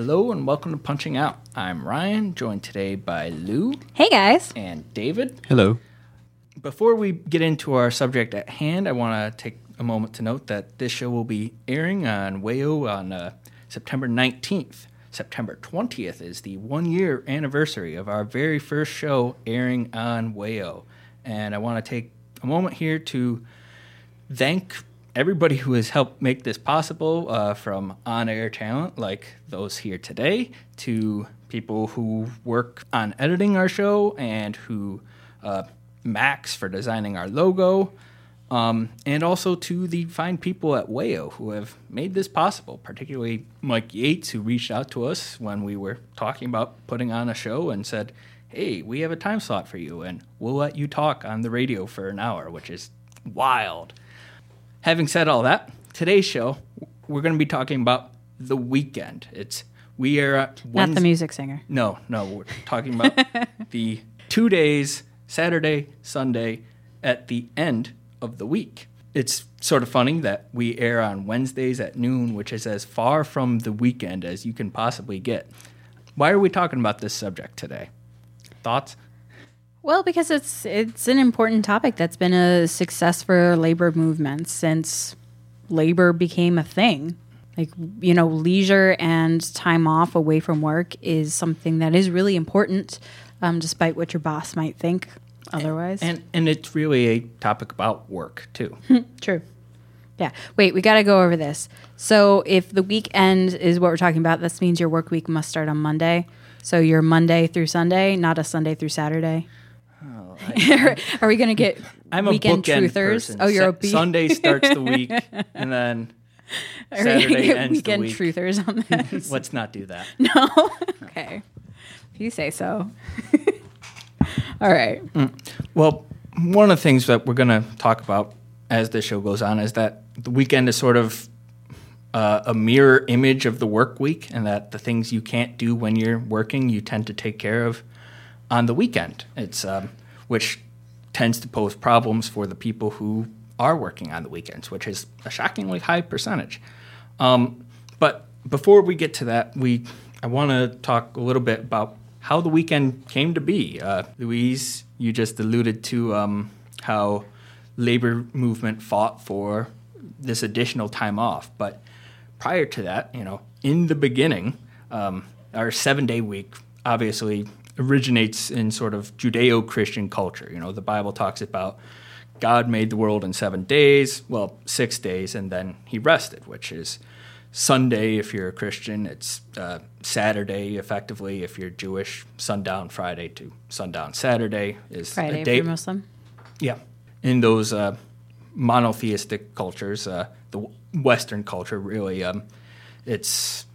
Hello and welcome to Punching Out. I'm Ryan, joined today by Lou Hey guys. and David. Hello. Before we get into our subject at hand, I want to take a moment to note that this show will be airing on Wayo on uh, September 19th. September 20th is the one year anniversary of our very first show airing on Wayo. And I want to take a moment here to thank everybody who has helped make this possible, uh, from on air talent like those here today to people who work on editing our show and who, uh, Max for designing our logo, um, and also to the fine people at Wayo who have made this possible, particularly Mike Yates, who reached out to us when we were talking about putting on a show and said, Hey, we have a time slot for you, and we'll let you talk on the radio for an hour, which is wild. Having said all that, today's show we're going to be talking about the weekend. It's we are at Not the music singer. No, no, we're talking about the two days, Saturday, Sunday, at the end of the week. It's sort of funny that we air on Wednesdays at noon, which is as far from the weekend as you can possibly get. Why are we talking about this subject today? Thoughts? Well, because it's it's an important topic that's been a success for labor movements since labor became a thing. Like you know, leisure and time off away from work is something that is really important, um, despite what your boss might think otherwise. And and it's really a topic about work too. True. Yeah. Wait, we got to go over this. So, if the weekend is what we're talking about, this means your work week must start on Monday. So, you're Monday through Sunday, not a Sunday through Saturday. Are we going to get I'm a weekend bookend truthers? person. Oh, you're Sa- a be- Sunday starts the week, and then Are we gonna Saturday get ends the weekend week. truthers on this? let's not do that. no. okay. If you say so. All right. Well, one of the things that we're going to talk about as the show goes on is that the weekend is sort of uh, a mirror image of the work week, and that the things you can't do when you're working, you tend to take care of on the weekend. It's um, which tends to pose problems for the people who are working on the weekends, which is a shockingly high percentage. Um, but before we get to that, we I want to talk a little bit about how the weekend came to be. Uh, Louise, you just alluded to um, how labor movement fought for this additional time off, but prior to that, you know, in the beginning, um, our seven day week obviously originates in sort of Judeo Christian culture. You know, the Bible talks about God made the world in seven days, well, six days, and then he rested, which is Sunday if you're a Christian, it's uh, Saturday effectively if you're Jewish, sundown Friday to sundown Saturday is Friday a if day. you're Muslim. Yeah, in those uh, monotheistic cultures, uh, the Western culture really, um, it's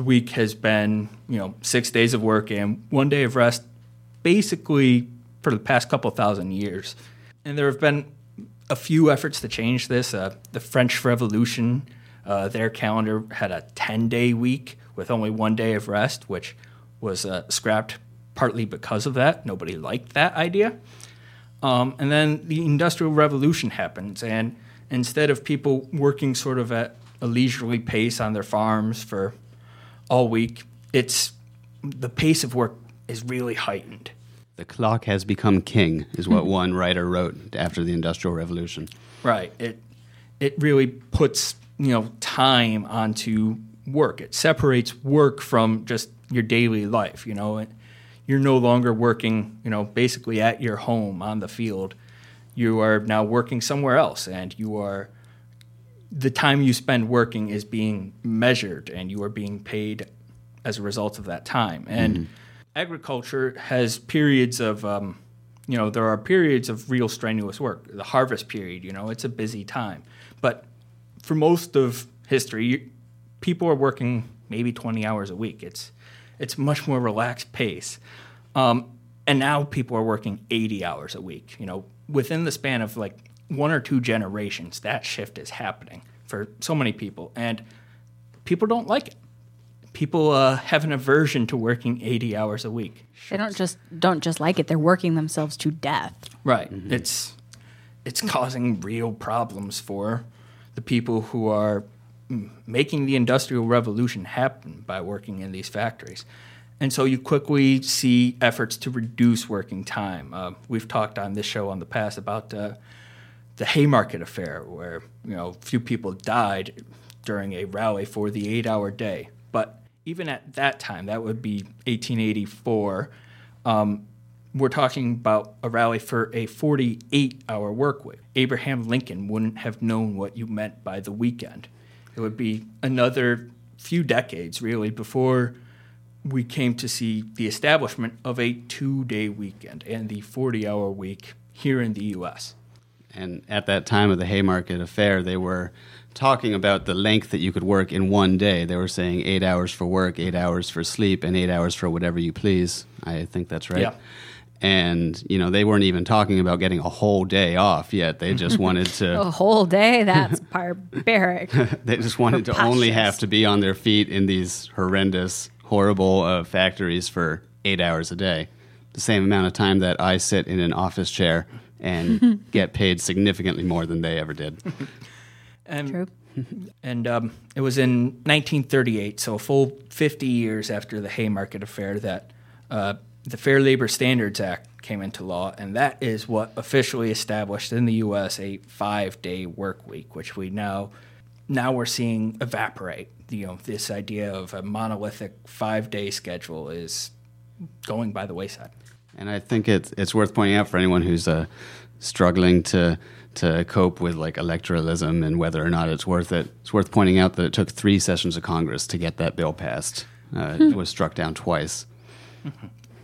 week has been you know six days of work and one day of rest, basically for the past couple thousand years. And there have been a few efforts to change this. Uh, the French Revolution, uh, their calendar had a ten-day week with only one day of rest, which was uh, scrapped partly because of that. Nobody liked that idea. Um, and then the Industrial Revolution happens, and instead of people working sort of at a leisurely pace on their farms for all week, it's the pace of work is really heightened. The clock has become king, is what hmm. one writer wrote after the Industrial Revolution. Right. It it really puts you know time onto work. It separates work from just your daily life. You know, you're no longer working. You know, basically at your home on the field. You are now working somewhere else, and you are the time you spend working is being measured, and you are being paid as a result of that time. And agriculture has periods of um, you know, there are periods of real strenuous work. The harvest period, you know, it's a busy time. But for most of history, people are working maybe 20 hours a week. It's it's much more relaxed pace. Um, and now people are working 80 hours a week. You know, within the span of like one or two generations, that shift is happening for so many people, and people don't like it. People uh, have an aversion to working 80 hours a week. They don't just don't just like it; they're working themselves to death. Right. It's it's causing real problems for the people who are making the industrial revolution happen by working in these factories. And so you quickly see efforts to reduce working time. Uh, we've talked on this show on the past about uh, the Haymarket affair, where you know few people died during a rally for the eight-hour day. But even at that time, that would be 1884. Um, we're talking about a rally for a 48 hour work week. Abraham Lincoln wouldn't have known what you meant by the weekend. It would be another few decades, really, before we came to see the establishment of a two day weekend and the 40 hour week here in the U.S. And at that time of the Haymarket affair, they were talking about the length that you could work in one day. They were saying eight hours for work, eight hours for sleep, and eight hours for whatever you please. I think that's right. Yeah. And you know they weren't even talking about getting a whole day off yet. They just wanted to. A whole day? That's barbaric. they just wanted to only have to be on their feet in these horrendous, horrible uh, factories for eight hours a day. The same amount of time that I sit in an office chair and get paid significantly more than they ever did. And, True. And um, it was in 1938, so a full 50 years after the Haymarket affair, that uh, the Fair Labor Standards Act came into law, and that is what officially established in the U.S. a five-day work week, which we now now we're seeing evaporate. You know, this idea of a monolithic five-day schedule is going by the wayside. And I think it's it's worth pointing out for anyone who's uh, struggling to to cope with like electoralism and whether or not it's worth it. It's worth pointing out that it took three sessions of Congress to get that bill passed. Uh, it was struck down twice.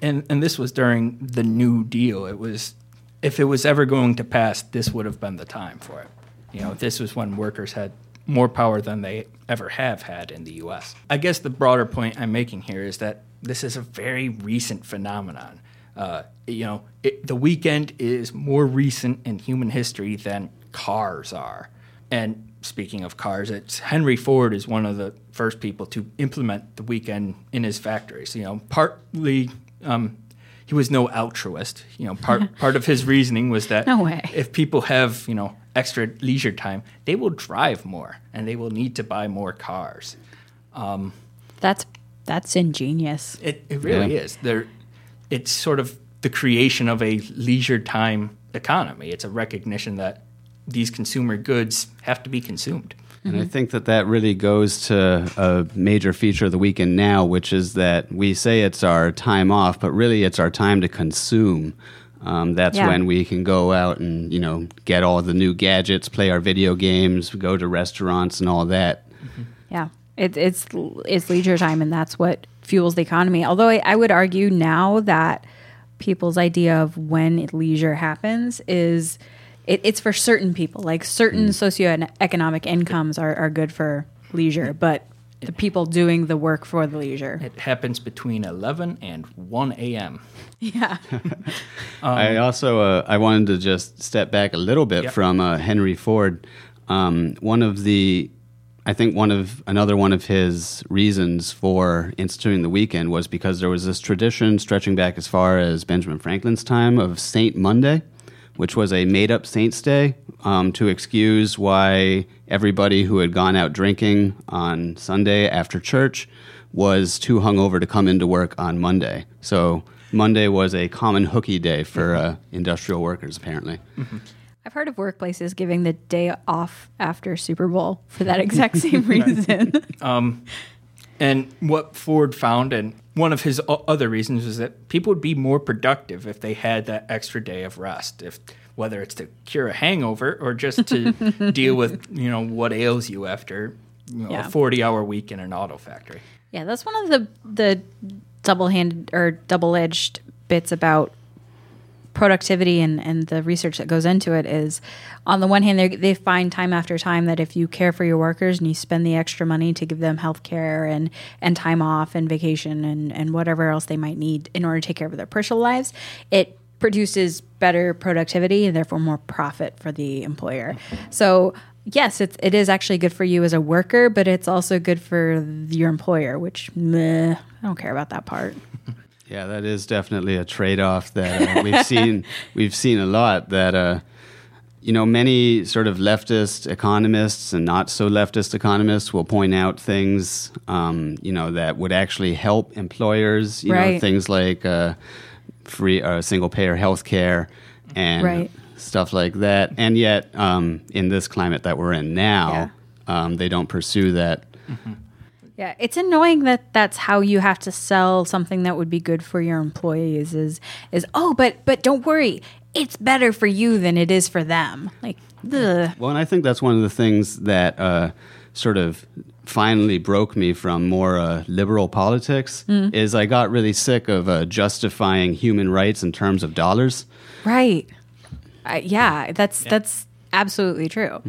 and and this was during the New Deal. It was if it was ever going to pass, this would have been the time for it. You know, this was when workers had more power than they ever have had in the U.S. I guess the broader point I'm making here is that this is a very recent phenomenon. Uh, you know, it, the weekend is more recent in human history than cars are. And speaking of cars, it's Henry Ford is one of the first people to implement the weekend in his factories. You know, partly um, he was no altruist. You know, part part of his reasoning was that No way. if people have you know extra leisure time, they will drive more and they will need to buy more cars. That's that's ingenious. It, it really Yeah. is. There, it's sort of the creation of a leisure time economy. It's a recognition that these consumer goods have to be consumed. And I think that that really goes to a major feature of the weekend now, which is that we say it's our time off, but really it's our time to consume. Um, that's Yeah. when we can go out and you know get all the new gadgets, play our video games, go to restaurants, and all that. Yeah, it, it's it's leisure time, and that's what fuels the economy. Although I, I would argue now that people's idea of when leisure happens is it, it's for certain people. Like certain socioeconomic incomes are, are good for leisure, but the people doing the work for the leisure. It happens between 11 and 1 a.m. Yeah, I also uh, I wanted to just step back a little bit Yep. from uh, Henry Ford. Um, one of the I think one of another one of his reasons for instituting the weekend was because there was this tradition stretching back as far as Benjamin Franklin's time of Saint Monday, which was a made-up saint's day um, to excuse why everybody who had gone out drinking on Sunday after church was too hungover to come into work on Monday. So Monday was a common hooky day for uh, industrial workers, apparently. I've heard of workplaces giving the day off after Super Bowl for that exact same reason. Um, and what Ford found, and one of his other reasons, was that people would be more productive if they had that extra day of rest. If whether it's to cure a hangover or just to deal with you know what ails you after you know, Yeah. a forty-hour week in an auto factory. Yeah, that's one of the the double handed or double edged bits about productivity and, and the research that goes into it is on the one hand they find time after time that if you care for your workers and you spend the extra money to give them health care and and time off and vacation and, and whatever else they might need in order to take care of their personal lives it produces better productivity and therefore more profit for the employer. So yes it's, it is actually good for you as a worker but it's also good for your employer which meh, i don't care about that part Yeah, that is definitely a trade-off that uh, we've seen. We've seen a lot that uh, you know many sort of leftist economists and not so leftist economists will point out things um, you know that would actually help employers. You know Right. things like uh, free uh, single-payer health care and Right. stuff like that. And yet, um, in this climate that we're in now, um, they don't pursue that. Yeah, it's annoying that that's how you have to sell something that would be good for your employees is is oh, but but don't worry, it's better for you than it is for them. Like, ugh. Well, and I think that's one of the things that uh, sort of finally broke me from more uh, liberal politics is I got really sick of uh, justifying human rights in terms of dollars. right? I, yeah, that's that's absolutely true.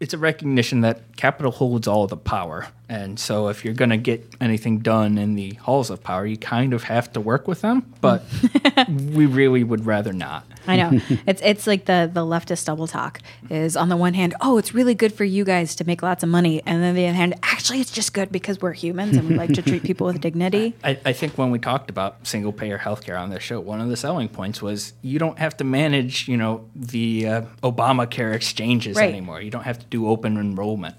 It's a recognition that capital holds all the power. And so if you're going to get anything done in the halls of power, you kind of have to work with them, but we really would rather not. I know it's it's like the the leftist double talk is on the one hand, oh, it's really good for you guys to make lots of money, and then the other hand, actually, it's just good because we're humans and we like to treat people with dignity. I, I think when we talked about single payer healthcare on this show, one of the selling points was you don't have to manage, you know, the uh, Obamacare exchanges Right. anymore. You don't have to do open enrollment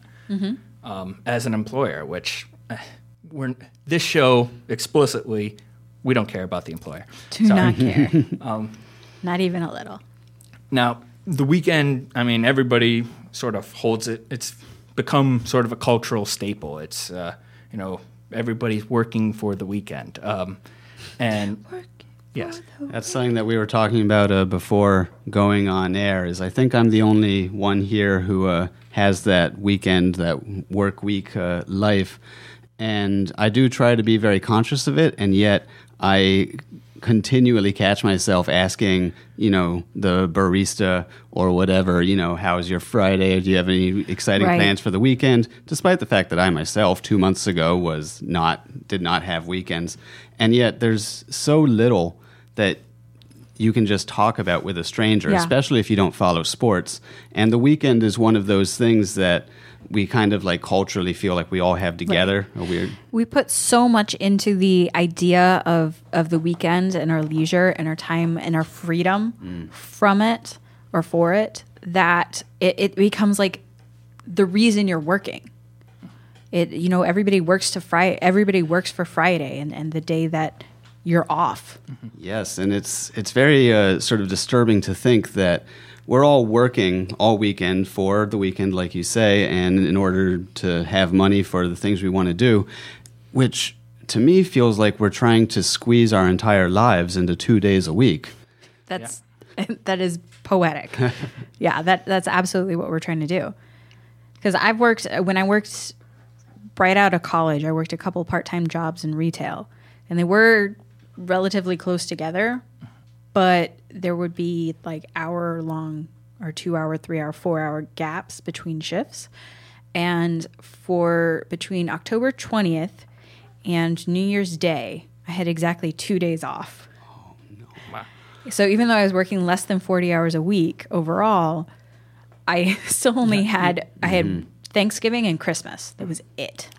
um, as an employer, which uh, we're this show explicitly we don't care about the employer. Do Sorry. not care, not even a little. Now, the weekend, I mean, everybody sort of holds it. It's become sort of a cultural staple. It's, uh, you know, everybody's working for the weekend. Um, and yes, That's something that we were talking about uh, before going on air. Is I think I'm the only one here who uh, has that weekend, that work week uh, life, and I do try to be very conscious of it, and yet I continually catch myself asking, you know, the barista or whatever, you know, how's your Friday? Do you have any exciting Right. plans for the weekend? Despite the fact that I myself two months ago was not did not have weekends, and yet there's so little that you can just talk about with a stranger, Yeah. especially if you don't follow sports. And the weekend is one of those things that we kind of like culturally feel like we all have together. A weird. we put so much into the idea of of the weekend and our leisure and our time and our freedom mm. from it or for it that it, it becomes like the reason you're working it you know everybody works to friday everybody works for friday and, and the day that you're off. Yes, and it's it's very uh, sort of disturbing to think that we're all working all weekend for the weekend, like you say, and in order to have money for the things we want to do, which to me feels like we're trying to squeeze our entire lives into two days a week. that's that is poetic. Yeah that that's absolutely what we're trying to do. Because i've worked when i worked right out of college i worked a couple part-time jobs in retail and they were relatively close together but there would be like hour long or two hour three hour four hour gaps between shifts. And for between october 20th and new year's day i had exactly two days off. Oh, so even though I was working less than 40 hours a week overall, I still only had I had mm-hmm. Thanksgiving and Christmas. That was it.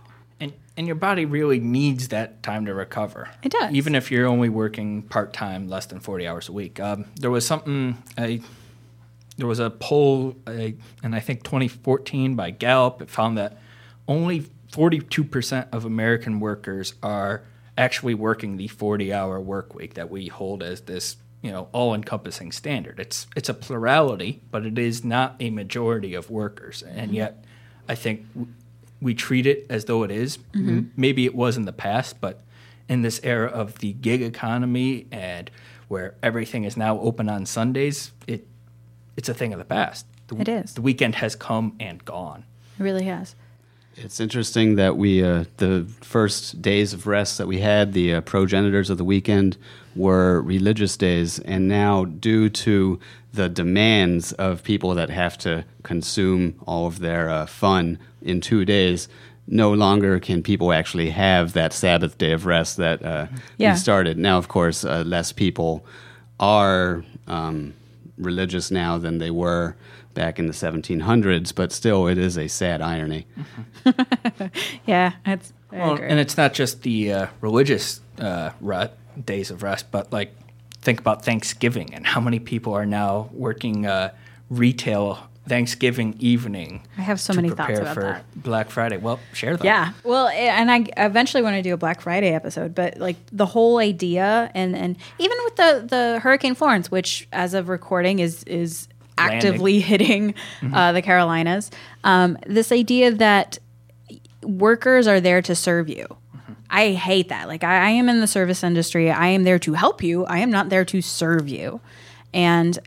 And, and your body really needs that time to recover. It does. Even if you're only working part time, less than 40 hours a week. Um, there was something, I, there was a poll uh, in I think 2014 by Gallup. It found that only 42% of American workers are actually working the 40 hour work week that we hold as this you know all encompassing standard. It's it's a plurality, but it is not a majority of workers, and yet I think we treat it as though it is. Mm-hmm. M- Maybe it was in the past, but in this era of the gig economy and where everything is now open on Sundays, it it's a thing of the past. The, It is. The weekend has come and gone. It really has. It's interesting that we uh, the first days of rest that we had, the uh, progenitors of the weekend, were religious days, and now due to the demands of people that have to consume all of their uh, fun in two days, no longer can people actually have that Sabbath day of rest that uh, Yeah. we started. Now, of course, uh, less people are um, religious now than they were back in the 1700s, but still, it is a sad irony. Yeah, it's. I Well, agree. and it's not just the uh, religious uh, rut, days of rest, but like think about Thanksgiving and how many people are now working uh, retail Thanksgiving evening. I have so to many thoughts about for that. Black Friday. Well, share them. Yeah. Well, and I eventually want to do a Black Friday episode, but like the whole idea and and even with the the Hurricane Florence, which as of recording is is actively hitting uh, the Carolinas, um, this idea that workers are there to serve you. I hate that. Like I, I am in the service industry. I am there to help you. I am not there to serve you. And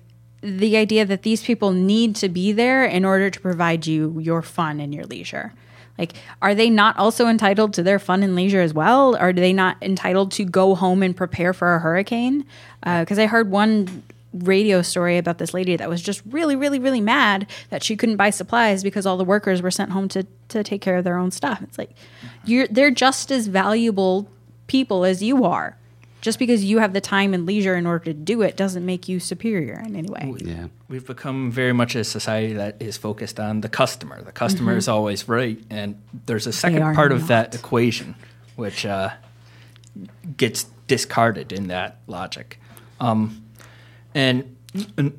the idea that these people need to be there in order to provide you your fun and your leisure. Like, are they not also entitled to their fun and leisure as well? Are they not entitled to go home and prepare for a hurricane? Because I heard one radio story about this lady that was just really, really, really mad that she couldn't buy supplies because all the workers were sent home to, to take care of their own stuff. It's like you're they're just as valuable people as you are. Just because you have the time and leisure in order to do it doesn't make you superior in any way. Yeah. We've become very much a society that is focused on the customer. The customer is always right, and there's a second Mm-hmm. are part of that equation which uh, gets discarded in that logic. Um, and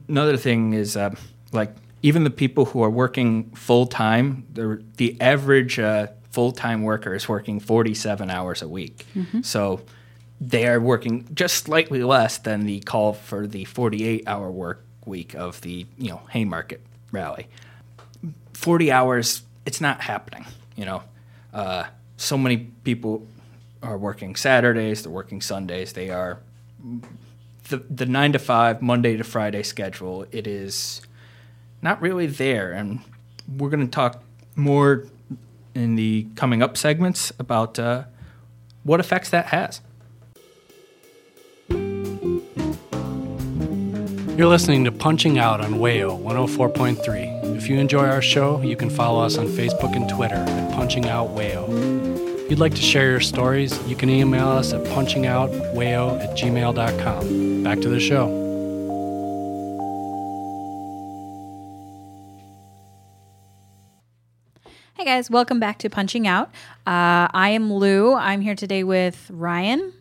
another thing is uh, like even the people who are working full time, the the average uh, full time worker is working 47 hours a week. So they are working just slightly less than the call for the 48 hour work week of the you know Haymarket rally. 40 hours, it's not happening. You know, uh, so many people are working Saturdays, they're working Sundays, they are the the nine to five Monday to Friday schedule. It is not really there, and we're going to talk more in the coming up segments about uh, what effects that has. You're listening to Punching Out on Wayo 104.3. If you enjoy our show, you can follow us on Facebook and Twitter at Punching Out Wayo. If you'd like to share your stories, you can email us at punchingoutwayo at gmail.com. Back to the show. Hey guys, welcome back to Punching Out. Uh, I am Lou. I'm here today with Ryan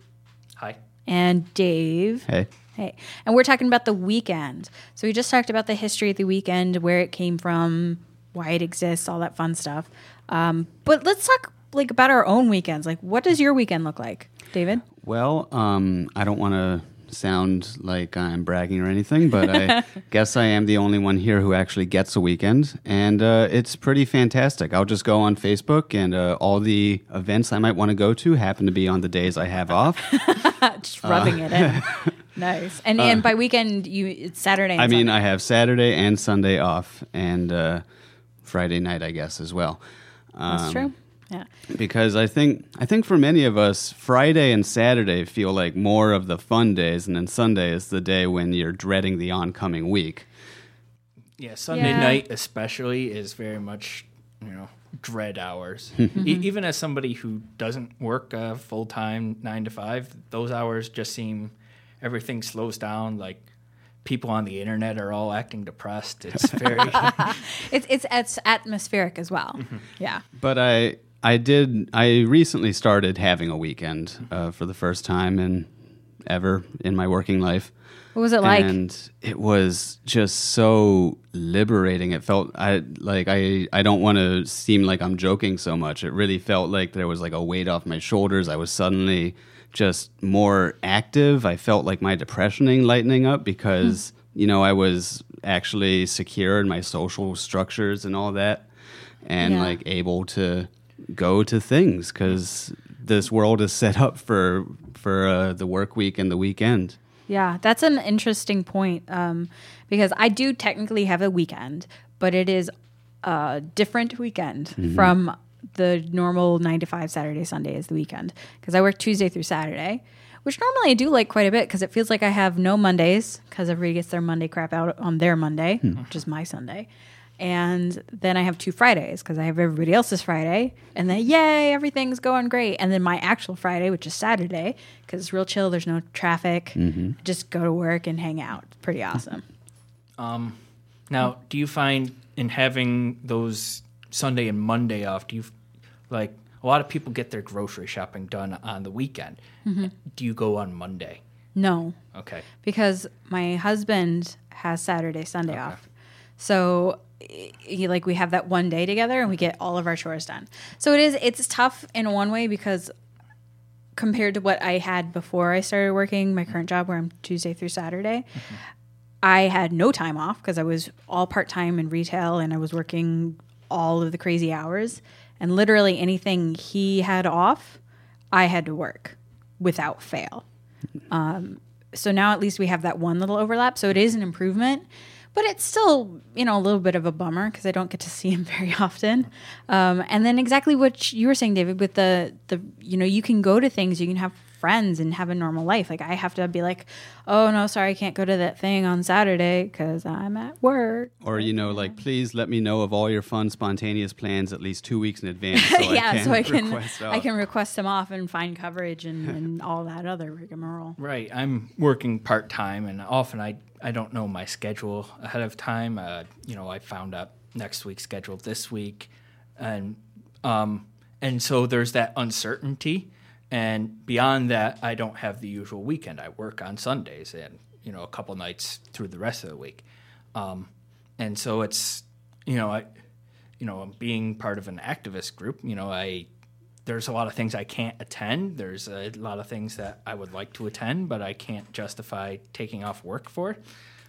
Hi. and Dave. Hey. Hey, and we're talking about the weekend. So we just talked about the history of the weekend, where it came from, why it exists, all that fun stuff. Um, but let's talk like about our own weekends. Like, what does your weekend look like, David? Well, um, I don't want to sound like I'm bragging or anything, but I guess I am the only one here who actually gets a weekend, and uh, it's pretty fantastic. I'll just go on Facebook, and uh, all the events I might want to go to happen to be on the days I have off. Just rubbing it in. Nice. And and by weekend, you it's Saturday. And I mean, Sunday. I have Saturday and Sunday off, and uh, Friday night, I guess, as well. that's Um, true. Yeah. because I think I think for many of us, Friday and Saturday feel like more of the fun days, and then Sunday is the day when you're dreading the oncoming week. Yeah, Sunday Yeah. night especially is very much you know dread hours. Mm-hmm. e- even as somebody who doesn't work uh, full time nine to five, those hours just seem everything slows down. Like people on the internet are all acting depressed. It's very It's it's it's atmospheric as well. Yeah. But I I did I recently started having a weekend uh, for the first time in ever in my working life. What was it like? And it was just so liberating. It felt I like I I don't want to seem like I'm joking so much. It really felt like there was like a weight off my shoulders. I was suddenly just more active. I felt like my depressioning lightening up because you know I was actually secure in my social structures and all that, and Yeah. like able to go to things because this world is set up for for uh, the work week and the weekend. Yeah, that's an interesting point um, because I do technically have a weekend, but it is a different weekend from the normal nine to five Saturday, Sunday is the weekend because I work Tuesday through Saturday, which normally I do like quite a bit because it feels like I have no Mondays because everybody gets their Monday crap out on their Monday, which is my Sunday. And then I have two Fridays because I have everybody else's Friday. And then, yay, everything's going great. And then my actual Friday, which is Saturday, because it's real chill. There's no traffic. Mm-hmm. Just go to work and hang out. Pretty awesome. Um, now, do you find in having those Sunday and Monday off, do you like a lot of people get their grocery shopping done on the weekend? Mm-hmm. Do you go on Monday? no, Okay. because my husband has Saturday, Sunday off. So he, like we have that one day together and we get all of our chores done. So it is it's tough in one way because compared to what I had before I started working my current job where I'm Tuesday through Saturday, I had no time off because I was all part-time in retail and I was working all of the crazy hours and literally anything he had off, I had to work without fail um, so now at least we have that one little overlap. So it is an improvement, but it's still you know a little bit of a bummer because I don't get to see him very often. Um, and then exactly what you were saying, David, with the the you know you can go to things, you can have friends and have a normal life. Like I have to be like, oh no, sorry, I can't go to that thing on Saturday because I'm at work. Or you know, like please let me know of all your fun, spontaneous plans at least two weeks in advance. So yeah, I can so I can request I off. can request them off and find coverage and, and all that other rigmarole. Right. I'm working part time, and often I I don't know my schedule ahead of time. Uh, you know, I found out next week's schedule this week, and um, and so there's that uncertainty. And beyond that, I don't have the usual weekend. I work on Sundays and you know a couple nights through the rest of the week, um, and so it's you know I you know being part of an activist group. You know I there's a lot of things I can't attend. There's a lot of things that I would like to attend, but I can't justify taking off work for.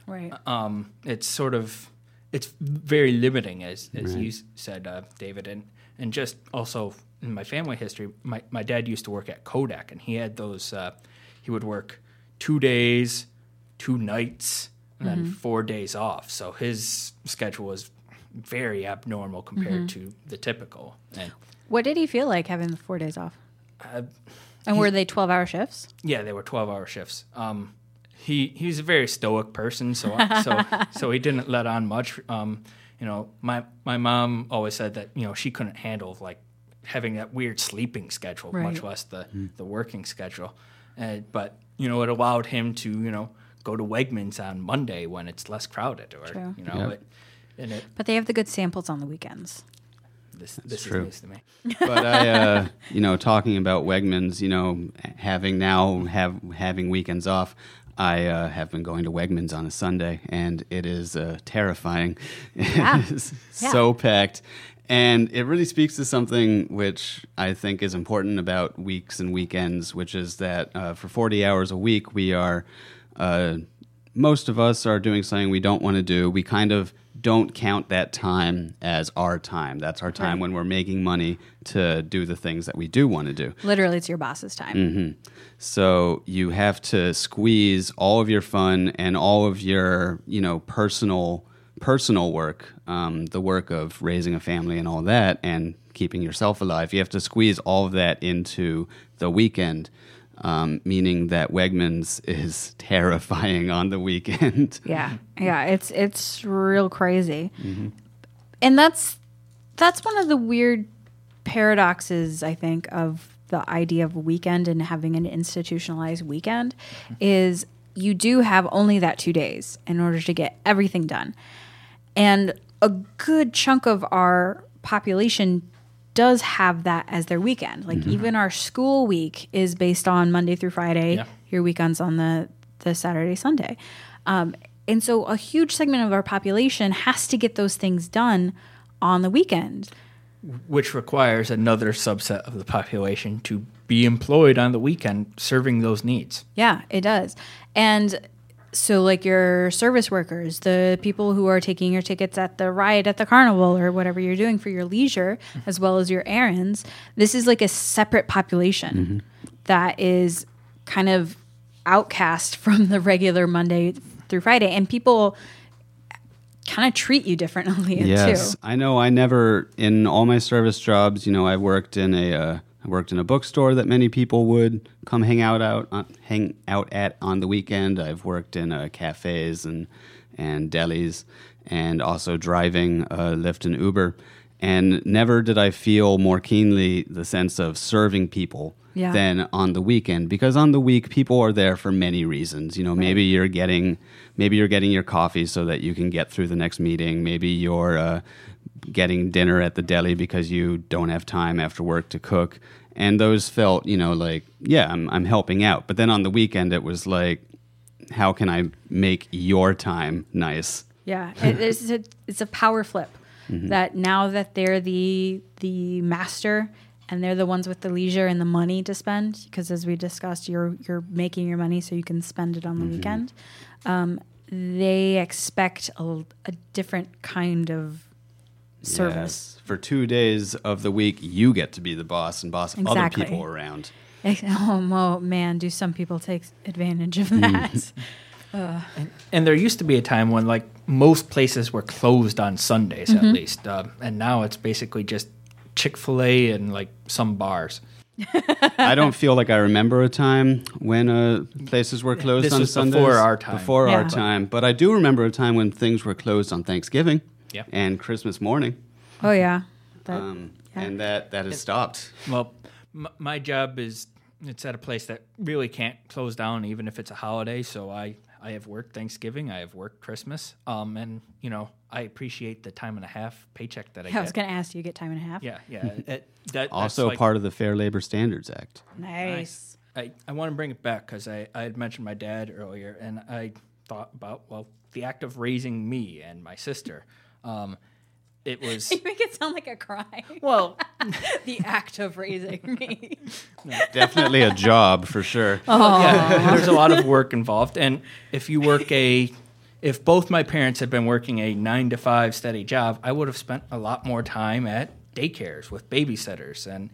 Right. Um, it's sort of it's very limiting, as as you said, uh, David, and and just also in my family history, my my dad used to work at Kodak, and he had those. Uh, he would work two days, two nights, and then four days off. So his schedule was very abnormal compared to the typical. And What did he feel like having the four days off? uh, And were they twelve hour shifts? Yeah, they were twelve hour shifts. Um, he he was a very stoic person, so so so he didn't let on much. Um, you know, my my mom always said that you know she couldn't handle like having that weird sleeping schedule, much less the the working schedule. And but you know, it allowed him to you know go to Wegmans on Monday when it's less crowded, or True. you know, Yeah. it, and it But they have the good samples on the weekends. this this is true. news to me. but I, uh, you know, talking about Wegmans, you know, having now have having weekends off, I uh, have been going to Wegmans on a Sunday, and it is uh, terrifying. Yeah. it is Yeah. so packed, and it really speaks to something which I think is important about weeks and weekends, which is that uh, for forty hours a week, we are. Uh, most of us are doing something we don't want to do. We kind of don't count that time as our time. That's our time Right. when we're making money to do the things that we do want to do. Literally, it's your boss's time. Mm-hmm. So you have to squeeze all of your fun and all of your, you know, personal personal work, um, the work of raising a family and all that, and keeping yourself alive. You have to squeeze all of that into the weekend. Um, meaning that Wegmans is terrifying on the weekend. Yeah, yeah, it's it's real crazy, Mm-hmm. and that's that's one of the weird paradoxes I think of the idea of a weekend and having an institutionalized weekend is you do have only that two days in order to get everything done, and a good chunk of our population does have that as their weekend. Like even our school week is based on Monday through Friday. Yeah. Your weekends on the the Saturday Sunday, um, and so a huge segment of our population has to get those things done on the weekend. which requires another subset of the population to be employed on the weekend serving those needs. Yeah, it does. And so, like your service workers, the people who are taking your tickets at the ride at the carnival or whatever you're doing for your leisure, as well as your errands, this is like a separate population that is kind of outcast from the regular Monday through Friday. And people kind of treat you differently Yes, too. I know. I never in all my service jobs. You know, I worked in a uh, I worked in a bookstore that many people would come hang out out on, hang out at on the weekend. I've worked in uh, cafes and and delis, and also driving uh, Lyft and Uber. And never did I feel more keenly the sense of serving people Yeah. than on the weekend because on the week people are there for many reasons. You know, maybe you're getting maybe you're getting your coffee so that you can get through the next meeting. Maybe you're uh, getting dinner at the deli because you don't have time after work to cook. And those felt, you know, like yeah, I'm I'm helping out. But then on the weekend it was like how can I make your time nice? Yeah, it, it's a it's a power flip. That now that they're the the master and they're the ones with the leisure and the money to spend, because as we discussed, you're you're making your money so you can spend it on the weekend. Um, they expect a, a different kind of service. Yes. For two days of the week, you get to be the boss and boss Exactly. other people around. Oh man, do some people take advantage of that? And there used to be a time when like most places were closed on Sundays Mm-hmm. at least, uh, and now it's basically just Chick Fil A and like some bars. I don't feel like I remember a time when uh, places were closed This on was Sundays. before our time. Before our Yeah. time, but I do remember a time when things were closed on Thanksgiving Yeah. and Christmas morning, oh yeah, That- um, yeah. and that that has stopped. Well, m- my job is it's at a place that really can't close down even if it's a holiday. So I I have worked Thanksgiving, I have worked Christmas, um, and you know I appreciate the time and a half paycheck that I get. I was going to ask, do you get time and a half? yeah, yeah. it, that, Also that's like- part of the Fair Labor Standards Act. Nice. I, I want to bring it back because I, I had mentioned my dad earlier, and I thought about, well, the act of raising me and my sister. Um, it was, You make it sound like a crime. well, the act of raising me. Definitely a job for sure. yeah, there's a lot of work involved. And if you work a, if both my parents had been working a nine to five steady job, I would have spent a lot more time at daycares with babysitters, and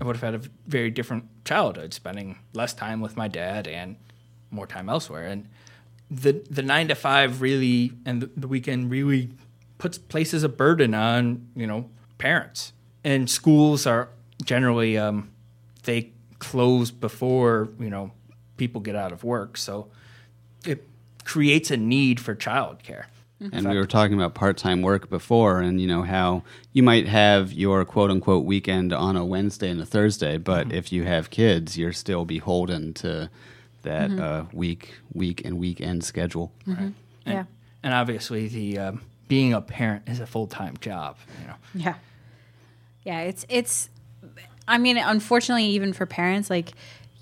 I would have had a very different childhood, spending less time with my dad and more time elsewhere. And the the nine to five really and the, the weekend really puts places a burden on you know parents. And schools are generally um, they close before you know people get out of work. So it creates a need for childcare. And we were talking about part-time work before, and you know how you might have your quote-unquote weekend on a Wednesday and a Thursday, but if you have kids, you're still beholden to that uh, week, week, and weekend schedule. yeah. and obviously the um, being a parent is a full-time job you know Yeah. Yeah, it's it's I mean, unfortunately even for parents like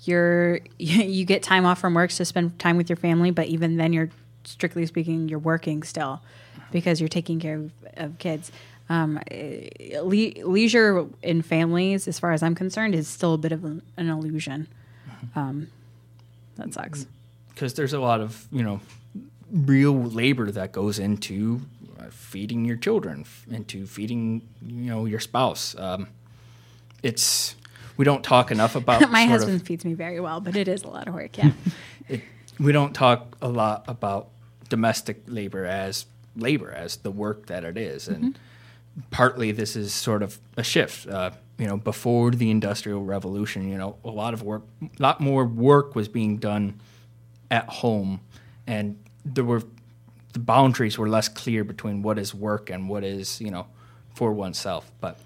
you're you get time off from work to spend time with your family, but even then you're strictly speaking you're working still because you're taking care of, of kids. Um, eh, le- leisure in families, as far as I'm concerned, is still a bit of an, an illusion. Um, that sucks. because there's a lot of you know real labor that goes into feeding your children, f- into feeding you know your spouse. Um, it's we don't talk enough about My husband Of, feeds me very well, but it is a lot of work. Yeah. it, we don't talk a lot about domestic labor as labor as the work that it is. and partly this is sort of a shift. Uh, you know, before the industrial revolution, you know, a lot of work, a lot more work was being done at home, and there were the boundaries were less clear between what is work and what is you know for oneself. But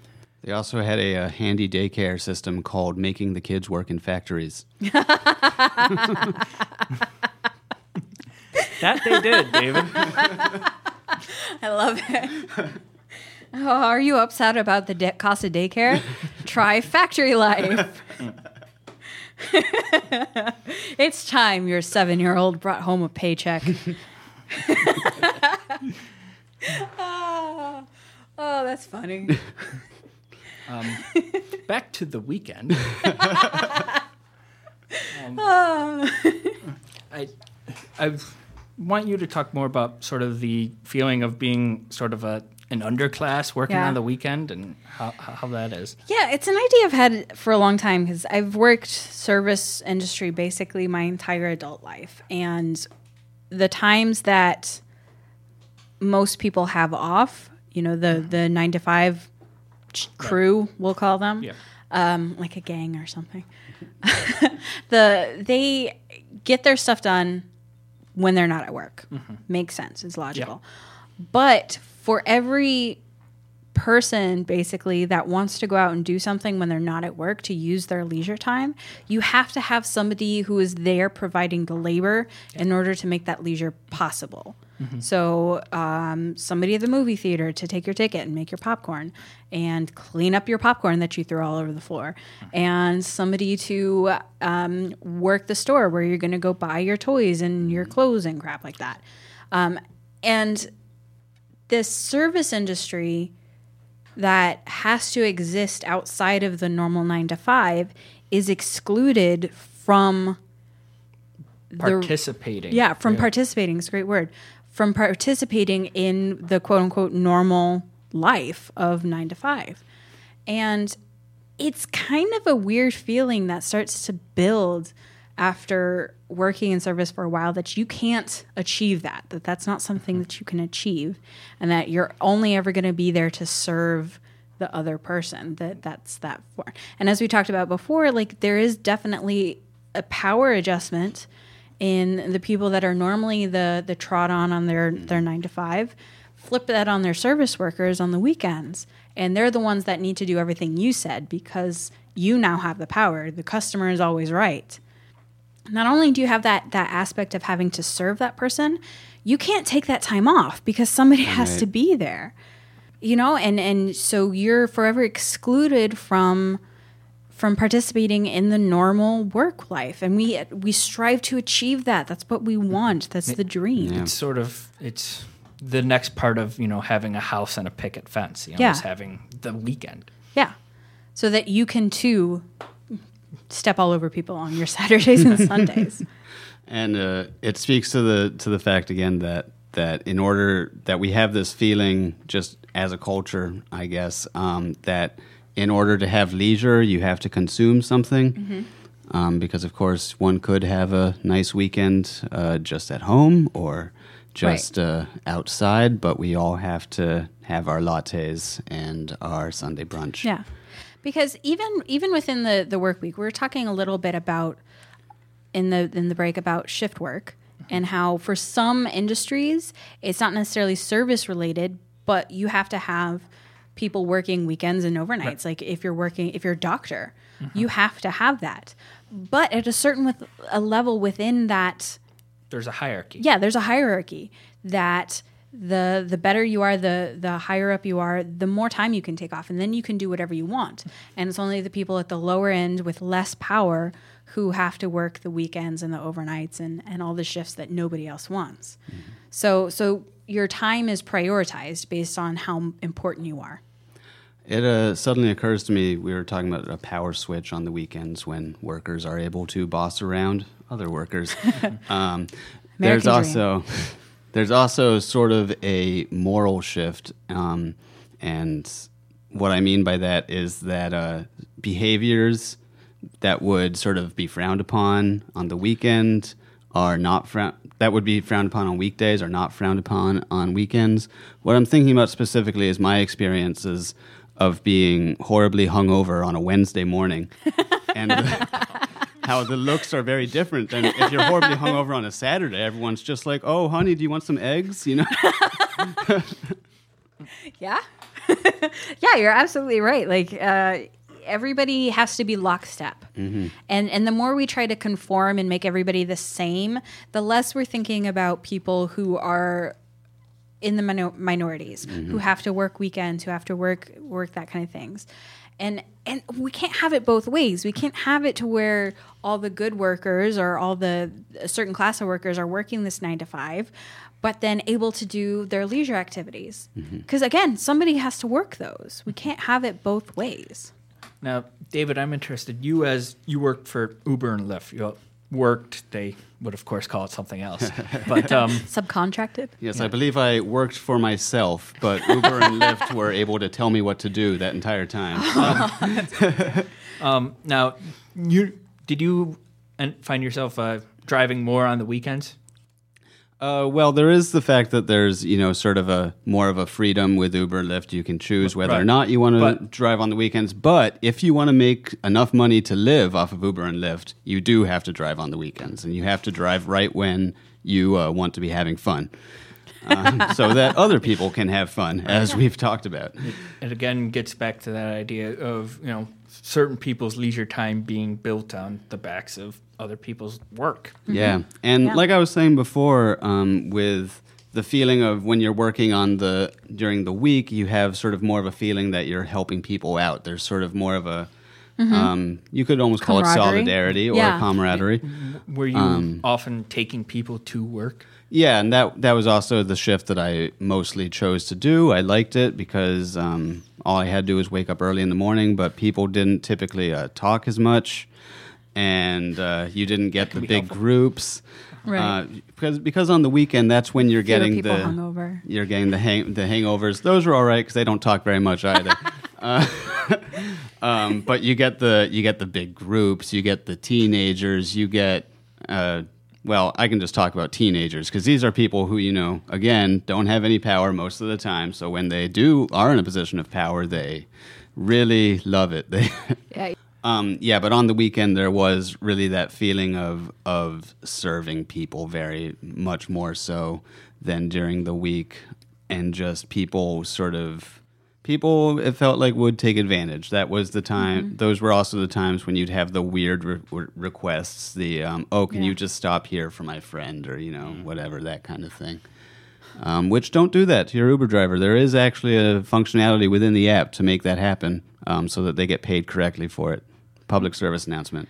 They also had a, uh handy daycare system called "Making the Kids Work in Factories." that they did, David. I love it. Oh, are you upset about the de- cost of daycare? Try factory life. it's time your seven year old brought home a paycheck. Oh, oh, that's funny. Um, Back to the weekend. Um, I, I want you to talk more about sort of the feeling of being sort of a an underclass working Yeah. on the weekend and how, how that is. Yeah, it's an idea I've had for a long time because I've worked service industry basically my entire adult life, and the times that most people have off. You know, the the nine to five ch- crew, we'll call them, Yeah. um, like a gang or something. the they get their stuff done when they're not at work. Makes sense. It's logical. But for every person basically that wants to go out and do something when they're not at work to use their leisure time, you have to have somebody who is there providing the labor in order to make that leisure possible. So, um, somebody at the movie theater to take your ticket and make your popcorn and clean up your popcorn that you throw all over the floor, and somebody to um, work the store where you're going to go buy your toys and your clothes and crap like that. Um, and this service industry that has to exist outside of the normal nine to five is excluded from the Participating. yeah from participating is a great word. From participating in the quote unquote normal life of nine to five. And it's kind of a weird feeling that starts to build after working in service for a while that you can't achieve that that that's not something that you can achieve and that you're only ever going to be there to serve the other person that that's that for. And as we talked about before like there is definitely a power adjustment in the people that are normally the the trot on on their their 9 to 5 flip that on their service workers on the weekends and they're the ones that need to do everything you said because you now have the power. The customer is always right not only do you have that that aspect of having to serve that person you can't take that time off because somebody has Right. to be there you know and and so you're forever excluded from from participating in the normal work life and we we strive to achieve that that's what we want that's the dream It's sort of it's the next part of you know having a house and a picket fence. You know, Yeah. is having the weekend. Yeah. So that you can too step all over people on your Saturdays and Sundays. And uh, it speaks to the to the fact again that that in order that we have this feeling just as a culture, I guess, um, that in order to have leisure, you have to consume something. Um, because of course, one could have a nice weekend uh, just at home or just uh, outside, but we all have to have our lattes and our Sunday brunch. yeah. Because even even within the the work week, we were talking a little bit about in the in the break about shift work and how for some industries it's not necessarily service related, but you have to have people working weekends and overnights. Like if you're working if you're a doctor, mm-hmm. you have to have that. But at a certain with a level within that There's a hierarchy. yeah there's a hierarchy that the the better you are the the higher up you are the more time you can take off and then you can do whatever you want and it's only the people at the lower end with less power who have to work the weekends and the overnights and and all the shifts that nobody else wants so so your time is prioritized based on how important you are It uh, suddenly occurs to me we were talking about a power switch on the weekends when workers are able to boss around other workers. um, there's dream. also there's also sort of a moral shift, um, and what I mean by that is that uh, behaviors that would sort of be frowned upon on the weekend are not frowned that would be frowned upon on weekdays are not frowned upon on weekends. What I'm thinking about specifically is my experiences of being horribly hungover on a Wednesday morning, and how the looks are very different. And if you're horribly hungover on a Saturday, everyone's just like, "Oh, honey, do you want some eggs?" You know. Yeah. yeah, you're absolutely right. Like uh, everybody has to be lockstep. And and the more we try to conform and make everybody the same, the less we're thinking about people who are in the minor- minorities who have to work weekends, who have to work work that kind of things. And and we can't have it both ways. We can't have it to where all the good workers or all the a certain class of workers are working this 9 to 5 but then able to do their leisure activities. Mm-hmm. Cuz again, somebody has to work those. We can't have it both ways. Now, David, I'm interested. You, as you worked for Uber and Lyft, you worked. They would, of course, call it something else. But um, Subcontracted? Yes, I believe I worked for myself, but Uber and Lyft were able to tell me what to do that entire time. um, now, you did you find yourself uh, driving more on the weekends? Uh, well, there is the fact that there's you know sort of a more of a freedom with Uber and Lyft. You can choose whether or not you want to But- drive on the weekends. But if you want to make enough money to live off of Uber and Lyft, you do have to drive on the weekends, and you have to drive right when you uh, want to be having fun, um, so that other people can have fun, as we've talked about. It again gets back to that idea of you know certain people's leisure time being built on the backs of other people's work. Yeah, and Yeah. like I was saying before, um, with the feeling of when you're working on the during the week, you have sort of more of a feeling that you're helping people out. There's sort of more of a um, you could almost call it solidarity or Yeah. camaraderie. Were you Um, often taking people to work? Yeah, and that that was also the shift that I mostly chose to do. I liked it because um, all I had to do was wake up early in the morning, but people didn't typically uh, talk as much, and uh, you didn't get the big helpful. groups. Right. Uh, because because on the weekend that's when you're Fewer getting the hungover. you're getting the hang the hangovers. Those are all right because they don't talk very much either. uh, um, but you get the you get the big groups. You get the teenagers. You get uh, well, I can just talk about teenagers because these are people who you know again don't have any power most of the time. So when they do are in a position of power, they really love it. They Yeah. um, yeah, but on the weekend there was really that feeling of of serving people very much more so than during the week, and just people sort of people it felt like would take advantage. That was the time. Those were also the times when you'd have the weird re- re- requests. The um, oh, can Yeah. you just stop here for my friend or you know whatever that kind of thing. Um, which don't do that to your Uber driver. There is actually a functionality within the app to make that happen, um, so that they get paid correctly for it. Public service announcement.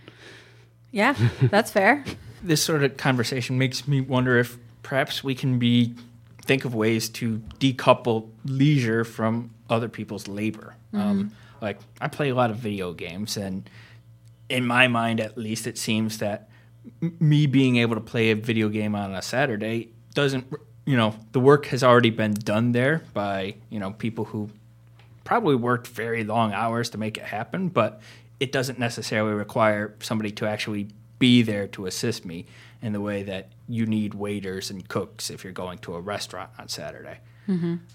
Yeah, that's fair. This sort of conversation makes me wonder if perhaps we can be think of ways to decouple leisure from other people's labor. Um, like I play a lot of video games, and in my mind, at least, it seems that m- me being able to play a video game on a Saturday doesn't, you know, the work has already been done there by you know people who probably worked very long hours to make it happen, but it doesn't necessarily require somebody to actually be there to assist me in the way that you need waiters and cooks if you're going to a restaurant on Saturday.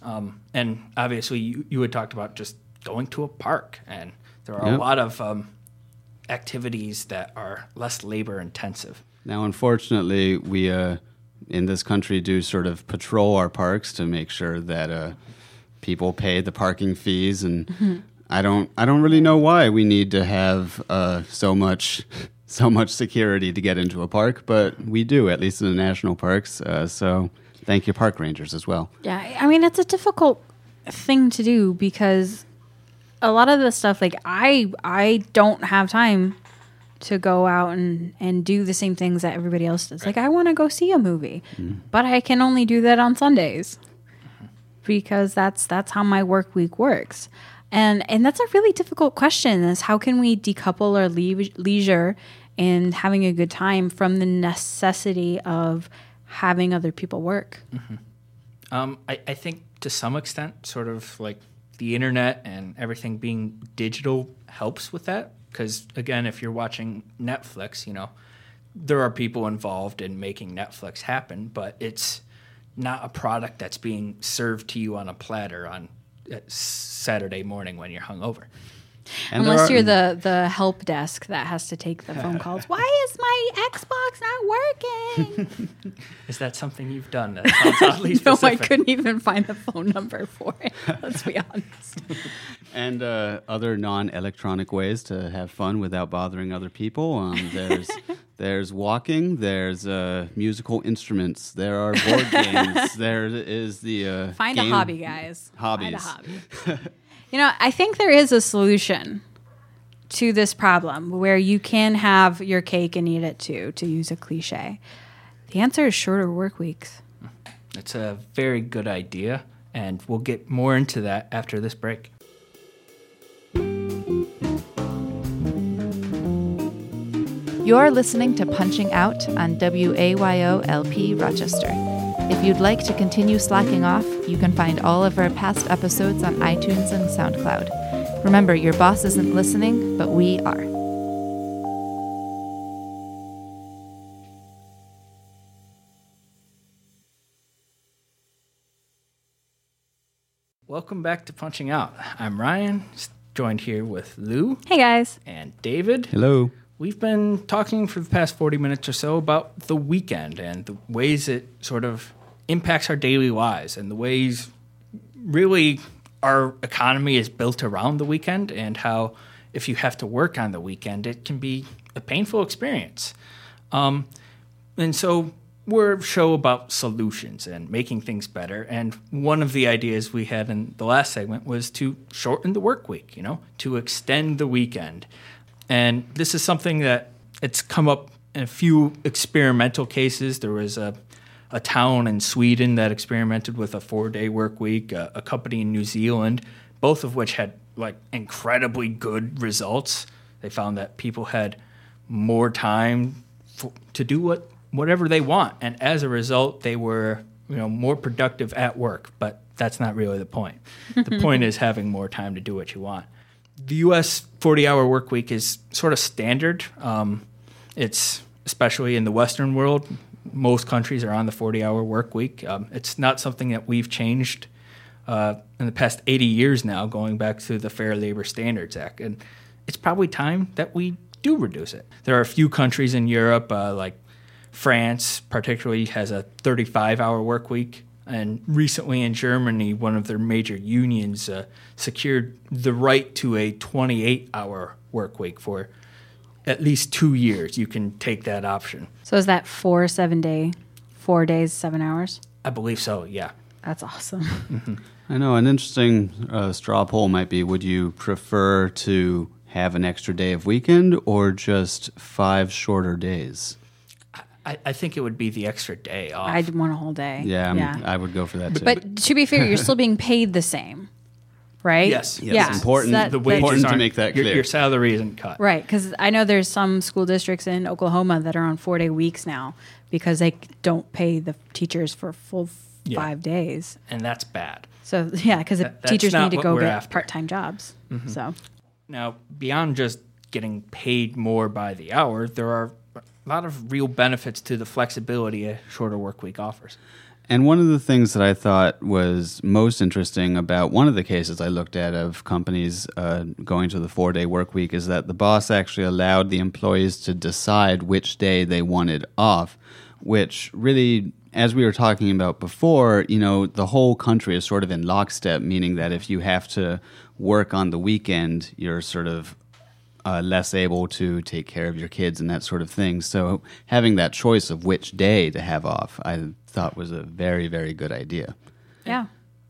Um, and obviously, you, you had talked about just going to a park, and there are a lot of um, activities that are less labor intensive. Now, unfortunately, we uh, in this country do sort of patrol our parks to make sure that uh, people pay the parking fees, and I don't, I don't really know why we need to have uh, so much, so much security to get into a park, but we do, at least in the national parks. Uh, so, thank you, park rangers, as well. Yeah, I mean it's a difficult thing to do because a lot of the stuff like I I don't have time to go out and and do the same things that everybody else does. Like I want to go see a movie, mm-hmm. but I can only do that on Sundays because that's that's how my work week works. And and that's a really difficult question is how can we decouple our lei- leisure and having a good time from the necessity of having other people work. Um, I, I think to some extent, sort of like the internet and everything being digital helps with that. Because again, if you're watching Netflix, you know, there are people involved in making Netflix happen, but it's not a product that's being served to you on a platter on uh, Saturday morning when you're hungover. And Unless are- you're the the help desk that has to take the phone calls. Why is my Xbox not working? Is that something you've done? That sounds oddly no, I couldn't even find the phone number for it. Let's be honest. and uh, other non-electronic ways to have fun without bothering other people. Um, there's there's walking. There's uh, musical instruments. There are board games. There is the uh, Find game- a hobby, guys. Find a Hobbies. hobby. You know, I think there is a solution to this problem where you can have your cake and eat it too, to use a cliche. The answer is shorter work weeks. It's a very good idea, and we'll get more into that after this break. You're listening to Punching Out on WAYO LP Rochester. If you'd like to continue slacking off, you can find all of our past episodes on iTunes and SoundCloud. Remember, your boss isn't listening, but we are. Welcome back to Punching Out. I'm Ryan, joined here with Lou. Hey guys. And David. Hello. We've been talking for the past 40 minutes or so about the weekend and the ways it sort of impacts our daily lives and the ways really our economy is built around the weekend and how if you have to work on the weekend, it can be a painful experience. Um, and so we're a show about solutions and making things better. And one of the ideas we had in the last segment was to shorten the work week, you know, to extend the weekend. And this is something that it's come up in a few experimental cases. There was a a town in Sweden that experimented with a four day work week, a, a company in New Zealand, both of which had like incredibly good results. They found that people had more time f to do what whatever they want, and as a result, they were you know more productive at work. But that's not really the point. The point is having more time to do what you want. The U.S. 40 hour work week is sort of standard. Um, it's especially in the Western world. Most countries are on the 40 hour work week. Um, it's not something that we've changed uh, in the past 80 years now, going back to the Fair Labor Standards Act. And it's probably time that we do reduce it. There are a few countries in Europe, uh, like France, particularly, has a 35 hour work week. And recently in Germany, one of their major unions uh, secured the right to a 28 hour work week for at least two years. You can take that option. So is that four seven day, four days, seven hours? I believe so, yeah. That's awesome. I know an interesting uh, straw poll might be: Would you prefer to have an extra day of weekend or just five shorter days? I, I think it would be the extra day off. I'd want a whole day. Yeah, I'm- I would go for that too. But to be fair, you're still being paid the same, right? Yes. Yes, yeah. important- So that- the wages important to make that your- clear. Your, salary isn't cut. Right, because I know there's some school districts in Oklahoma that are on four day weeks now because they don't pay the teachers for full Yeah. five days. And that's bad. So yeah, because the That- teachers need to go get part time jobs. Mm-hmm. So Now, beyond just getting paid more by the hour, there are a lot of real benefits to the flexibility a shorter work week offers. And one of the things that I thought was most interesting about one of the cases I looked at of companies uh, going to the four day work week is that the boss actually allowed the employees to decide which day they wanted off, which really, as we were talking about before, you know, the whole country is sort of in lockstep, meaning that if you have to work on the weekend, you're sort of uh, less able to take care of your kids and that sort of thing. So having that choice of which day to have off, I thought was a very, very good idea. Yeah,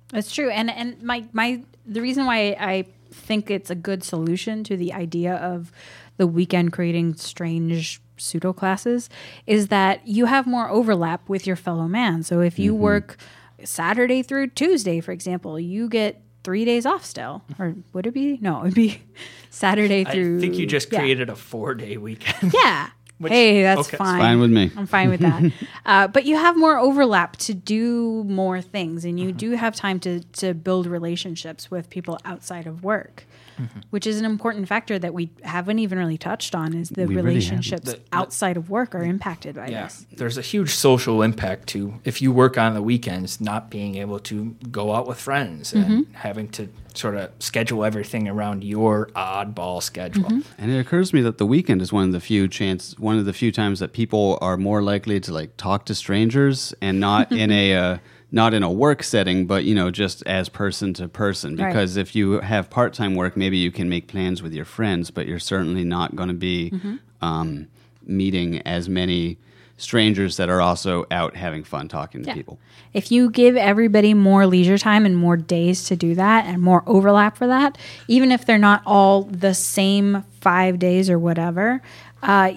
that's true. And and my my the reason why I think it's a good solution to the idea of the weekend creating strange pseudo classes is that you have more overlap with your fellow man. So if you work Saturday through Tuesday, for example, you get three days off still. Or would it be? No, it'd be Saturday through. I think you just yeah. created a four day weekend. Yeah. Which- hey, that's okay. It's fine. Fine with me. I'm fine with that. uh, but you have more overlap to do more things, and you Mm-hmm. do have time to to build relationships with people outside of work, Mm-hmm. which is an important factor that we haven't even really touched on. Is the We relationships The- the- outside of work are impacted by Yeah, this? there's a huge social impact to if you work on the weekends, not being able to go out with friends and having to sort of schedule everything around your oddball schedule. And it occurs to me that the weekend is one of the few chance, one of the few times that people are more likely to like talk to strangers and not in a uh, not in a work setting, but you know just as person to person. Right. Because if you have part time work, maybe you can make plans with your friends, but you're certainly not going to be um, meeting as many strangers that are also out having fun talking to Yeah. people. If you give everybody more leisure time and more days to do that and more overlap for that, even if they're not all the same five days or whatever, uh,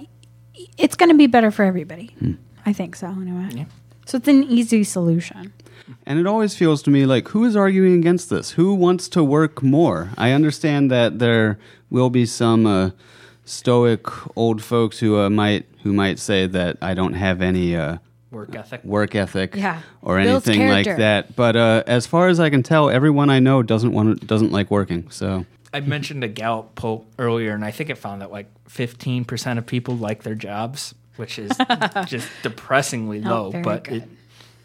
it's going to be better for everybody. I think so, anyway. So it's an easy solution. And it always feels to me like who is arguing against this? Who wants to work more? I understand that there will be some uh, stoic old folks who uh, might who might say that I don't have any uh, Work ethic. work ethic Yeah. or Builds anything like that. But uh, as far as I can tell, everyone I know doesn't want doesn't like working. So I mentioned a Gallup poll earlier, and I think it found that like 15% of people like their jobs, which is just depressingly Not low. very But good. it,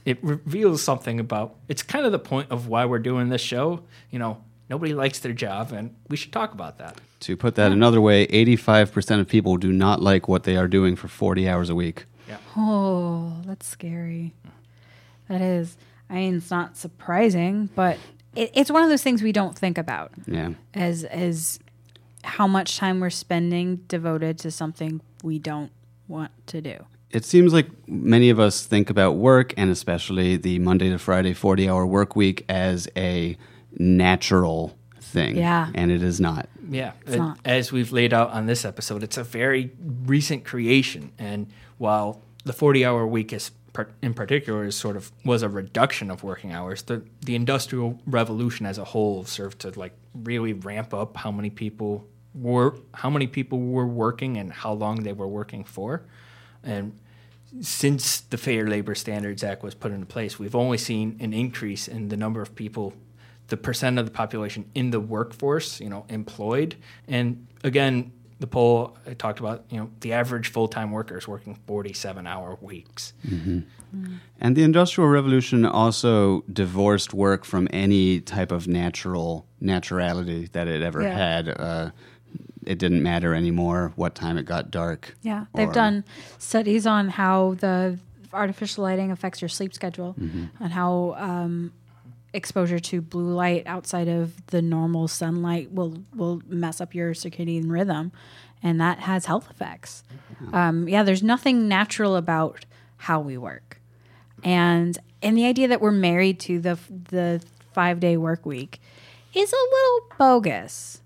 it reveals something about it's kind of the point of why we're doing this show. You know, nobody likes their job, and we should talk about that. To put that another way, 85% of people do not like what they are doing for 40 hours a week. Yeah. Oh, that's scary. That is. I mean, it's not surprising, but it, it's one of those things we don't think about Yeah. as as how much time we're spending devoted to something we don't want to do. It seems like many of us think about work and especially the Monday to Friday 40 hour work week as a natural thing. Yeah. And it is not. Yeah, it- not. as we've laid out on this episode, it's a very recent creation, and while the forty-hour week is in particular is sort of was a reduction of working hours, the the industrial revolution as a whole served to like really ramp up how many people were how many people were working and how long they were working for, and since the Fair Labor Standards Act was put into place, we've only seen an increase in the number of people, the percent of the population in the workforce, you know, employed. And again, the poll I talked about, you know, the average full time worker is working 47 hour weeks. And the Industrial Revolution also divorced work from any type of natural naturality that it ever Yeah. had. Uh, it didn't matter anymore what time it got dark. Yeah, they've done studies on how the artificial lighting affects your sleep schedule and how um, exposure to blue light outside of the normal sunlight will will mess up your circadian rhythm, and that has health effects. Um, yeah, there's nothing natural about how we work, and and the idea that we're married to the the five day work week is a little bogus.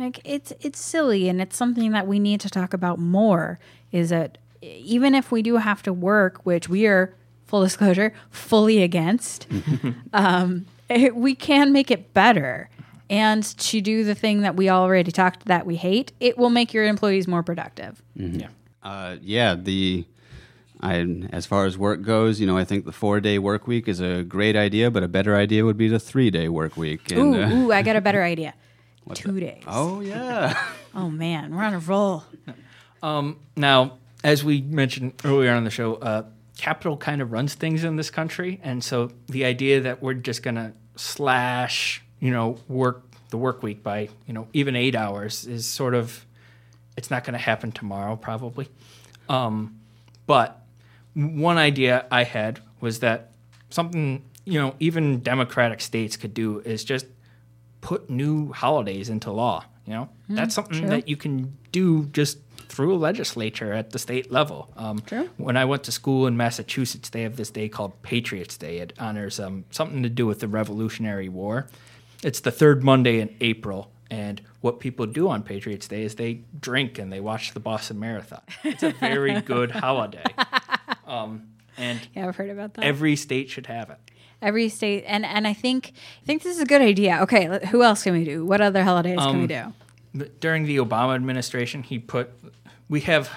Like it's it's silly and it's something that we need to talk about more is that even if we do have to work, which we are full disclosure fully against, um, it, we can make it better. And to do the thing that we already talked that we hate, it will make your employees more productive. Yeah. Uh, yeah, the I as far as work goes, you know, I think the four day work week is a great idea, but a better idea would be the three day work week. Ooh, uh, ooh, I got a better idea. Two days. oh yeah, Oh man, we're on a roll. Now, as we mentioned earlier on the show, uh, capital kind of runs things in this country, and so the idea that we're just gonna slash, you know, work the work week by, you know, even eight hours is sort of, it's not gonna happen tomorrow, probably. Um, but one idea I had was that something, you know, even democratic states could do is just put new holidays into law. You know, that's something that you can do just through a legislature at the state level. Um, True. When I went to school in Massachusetts, they have this day called Patriots Day. It honors um, something to do with the Revolutionary War. It's the third Monday in April, and what people do on Patriots Day is they drink and they watch the Boston Marathon. It's a very good holiday, um, and Yeah, I've heard about that. every state should have it. Every state, and and I think I think this is a good idea. Okay, who else can we do? What other holidays can we do? During the Obama administration, he put we have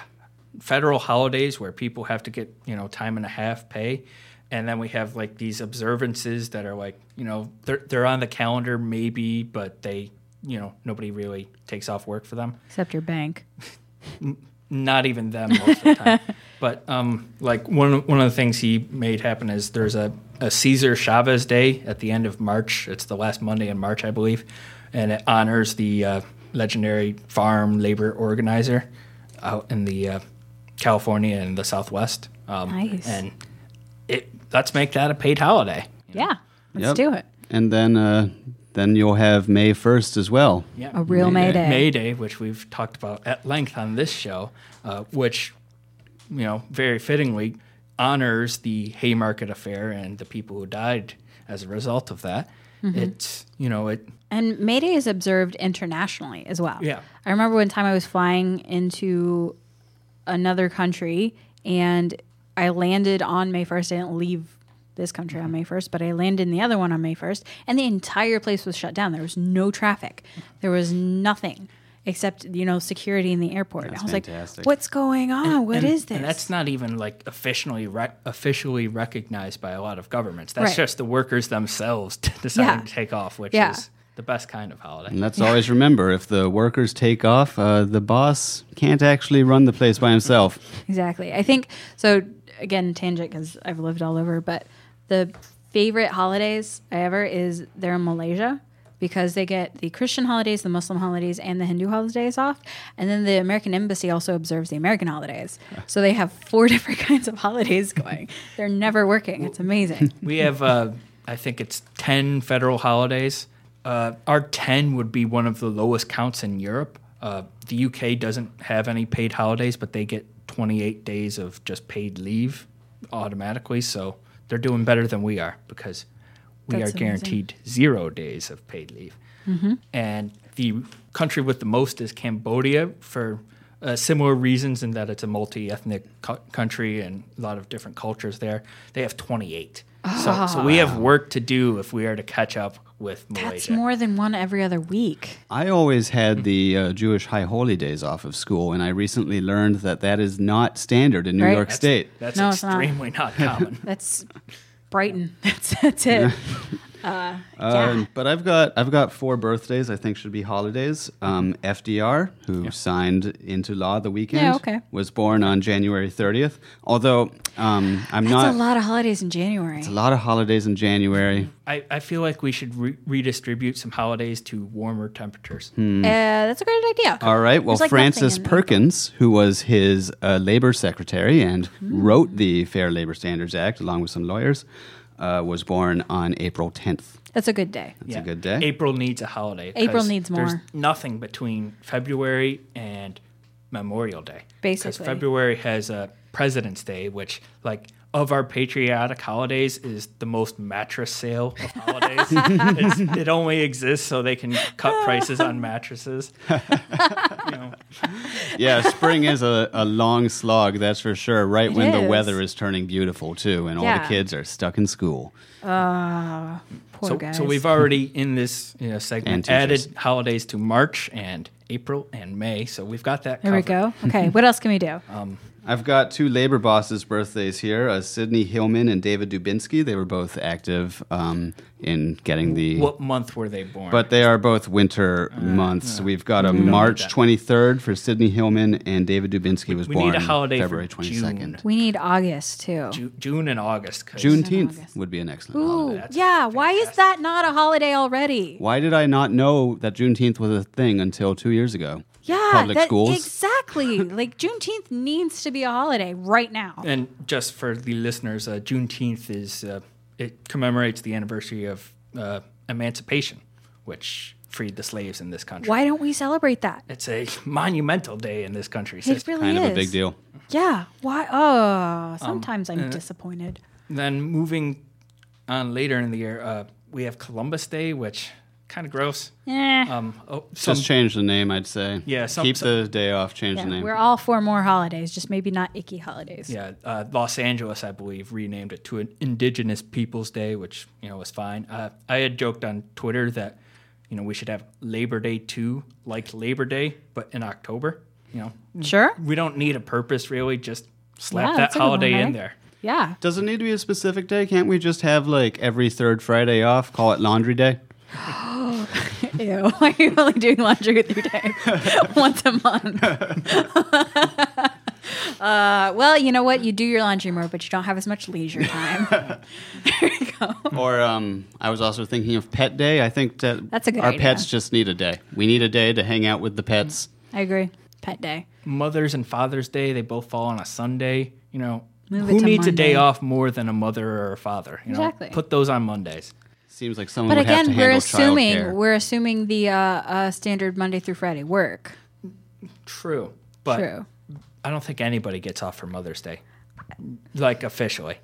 federal holidays where people have to get you know time and a half pay, and then we have like these observances that are like you know they're they're on the calendar maybe, but they you know nobody really takes off work for them. Except your bank. Not even them most of the time. But um, like one one of the things he made happen is there's a, a Cesar Chavez Day at the end of March. It's the last Monday in March, I believe, and it honors the uh, legendary farm labor organizer out in the uh, California and the Southwest. Um, Nice. And it let's make that a paid holiday. Yeah, let's Yep. do it. and then uh, then you'll have May first as well. Yeah, A real May Day. May Day, which we've talked about at length on this show, uh, which, you know, very fittingly honors the Haymarket affair and the people who died as a result of that. Mm-hmm. It's, you know, it. And May Day is observed internationally as well. Yeah. I remember one time I was flying into another country and I landed on May 1st. I didn't leave this country on May 1st, but I landed in the other one on May 1st, and the entire place was shut down. There was no traffic. There was nothing except, you know, security in the airport. That's I was fantastic. like, what's going on? What and, is this? And that's not even like officially rec- officially recognized by a lot of governments. That's Right. just the workers themselves deciding Yeah. to take off, which Yeah. is the best kind of holiday. And let's always remember if the workers take off, uh, the boss can't actually run the place by himself. Exactly. I think so. Again, tangent because I've lived all over, but The favorite holidays I ever is they're in Malaysia because they get the Christian holidays, the Muslim holidays, and the Hindu holidays off. And then the American embassy also observes the American holidays. So they have four different kinds of holidays going. They're never working. It's amazing. We have, uh, I think it's 10 federal holidays. Uh, our 10 would be one of the lowest counts in Europe. Uh, the UK doesn't have any paid holidays, but they get 28 days of just paid leave automatically. So they're doing better than we are because we That's are amazing. guaranteed zero days of paid leave. And the country with the most is Cambodia for uh, similar reasons in that it's a multi ethnic co- country and a lot of different cultures there. They have 28. So, so we have work to do if we are to catch up with Malaysia. That's more than one every other week. I always had the uh, Jewish high holy days off of school, and I recently learned that that is not standard in New Right. York That's- State. That's No, it's not. extremely not, common. That's Brighton. That's that's it. Uh, yeah. Um, but I've got I've got four birthdays I think should be holidays. Um, FDR, who signed into law the weekend, Yeah, okay. was born on January 30th. Although um, I'm That's not a lot of holidays in January. It's a lot of holidays in January. I, I feel like we should re- redistribute some holidays to warmer temperatures. Uh, that's a great idea. All right. Well, like Frances Perkins, who was his uh, labor secretary and Hmm. wrote the Fair Labor Standards Act along with some lawyers, uh, was born on April 10th. That's a good day. It's a good day. April needs a holiday. April needs more. There's more. nothing between February and Memorial Day. Basically. Because February has a President's Day, which, like, of our patriotic holidays, is the most mattress sale of holidays. it's, it only exists so they can cut prices on mattresses. you know, yeah, spring is a, a long slog, that's for sure. Right It when the weather is turning beautiful, too, and all the kids are stuck in school. Uh, poor so, guys. so we've already in this you know, segment teachers. added holidays to March and April and May. So we've got that. there we go. Okay, what else can we do? I've got two labor bosses' birthdays here uh, Sidney Hillman and David Dubinsky. They were both active um, in getting the. What month were they born? But they are both winter months. We've got a March 23rd for Sidney Hillman, and David Dubinsky was we born need a holiday February 22nd. June. we need August too. Ju- June and August. Juneteenth August. would be an excellent Ooh, holiday. That's yeah. Why is that not a holiday already? Why did I not know that Juneteenth was a thing until two years ago? Yeah, Public that- schools. exactly. like Juneteenth needs to be a holiday right now. And just for the listeners, uh, Juneteenth is uh, it commemorates the anniversary of uh, emancipation, which freed the slaves in this country. Why don't we celebrate that? It's a monumental day in this country. It sister. really Kind is of a big deal. Yeah. Why? Oh, sometimes uh, I'm disappointed. Then moving on later in the year, uh, we have Columbus Day, which kind of gross. Eh. Um, oh, some, Just change the name, I'd say. Yeah, some- Keep some- the day off, change yeah, the name. we're all for more holidays, just maybe not icky holidays. yeah, uh, Los Angeles, I believe, renamed it to an Indigenous Peoples Day, which you know was fine. Uh, I had joked on Twitter that you know we should have Labor Day too, like Labor Day, but in October. You know, Sure. we don't need a purpose really. Just slap Yeah, that that's a good one, holiday in there. Yeah. Does it need to be a specific day? Can't we just have like every third Friday off? Call it Laundry Day? Ew. Why are you only doing laundry three times? Once a month. uh, well, you know what? You do your laundry more, but you don't have as much leisure time. there you go. Or um, I was also thinking of Pet Day. I think that That's a good our idea. pets just need a day. We need a day to hang out with the pets. I agree. Pet day. Mother's and Father's Day, they both fall on a Sunday. You know, Move it who to needs a day off more than a mother or a father? You know, Exactly. put those on Mondays. Seems like someone But would have again, to we're handle assuming childcare. we're assuming the uh, uh, standard Monday through Friday work. True, but True. I don't think anybody gets off for Mother's Day, like officially.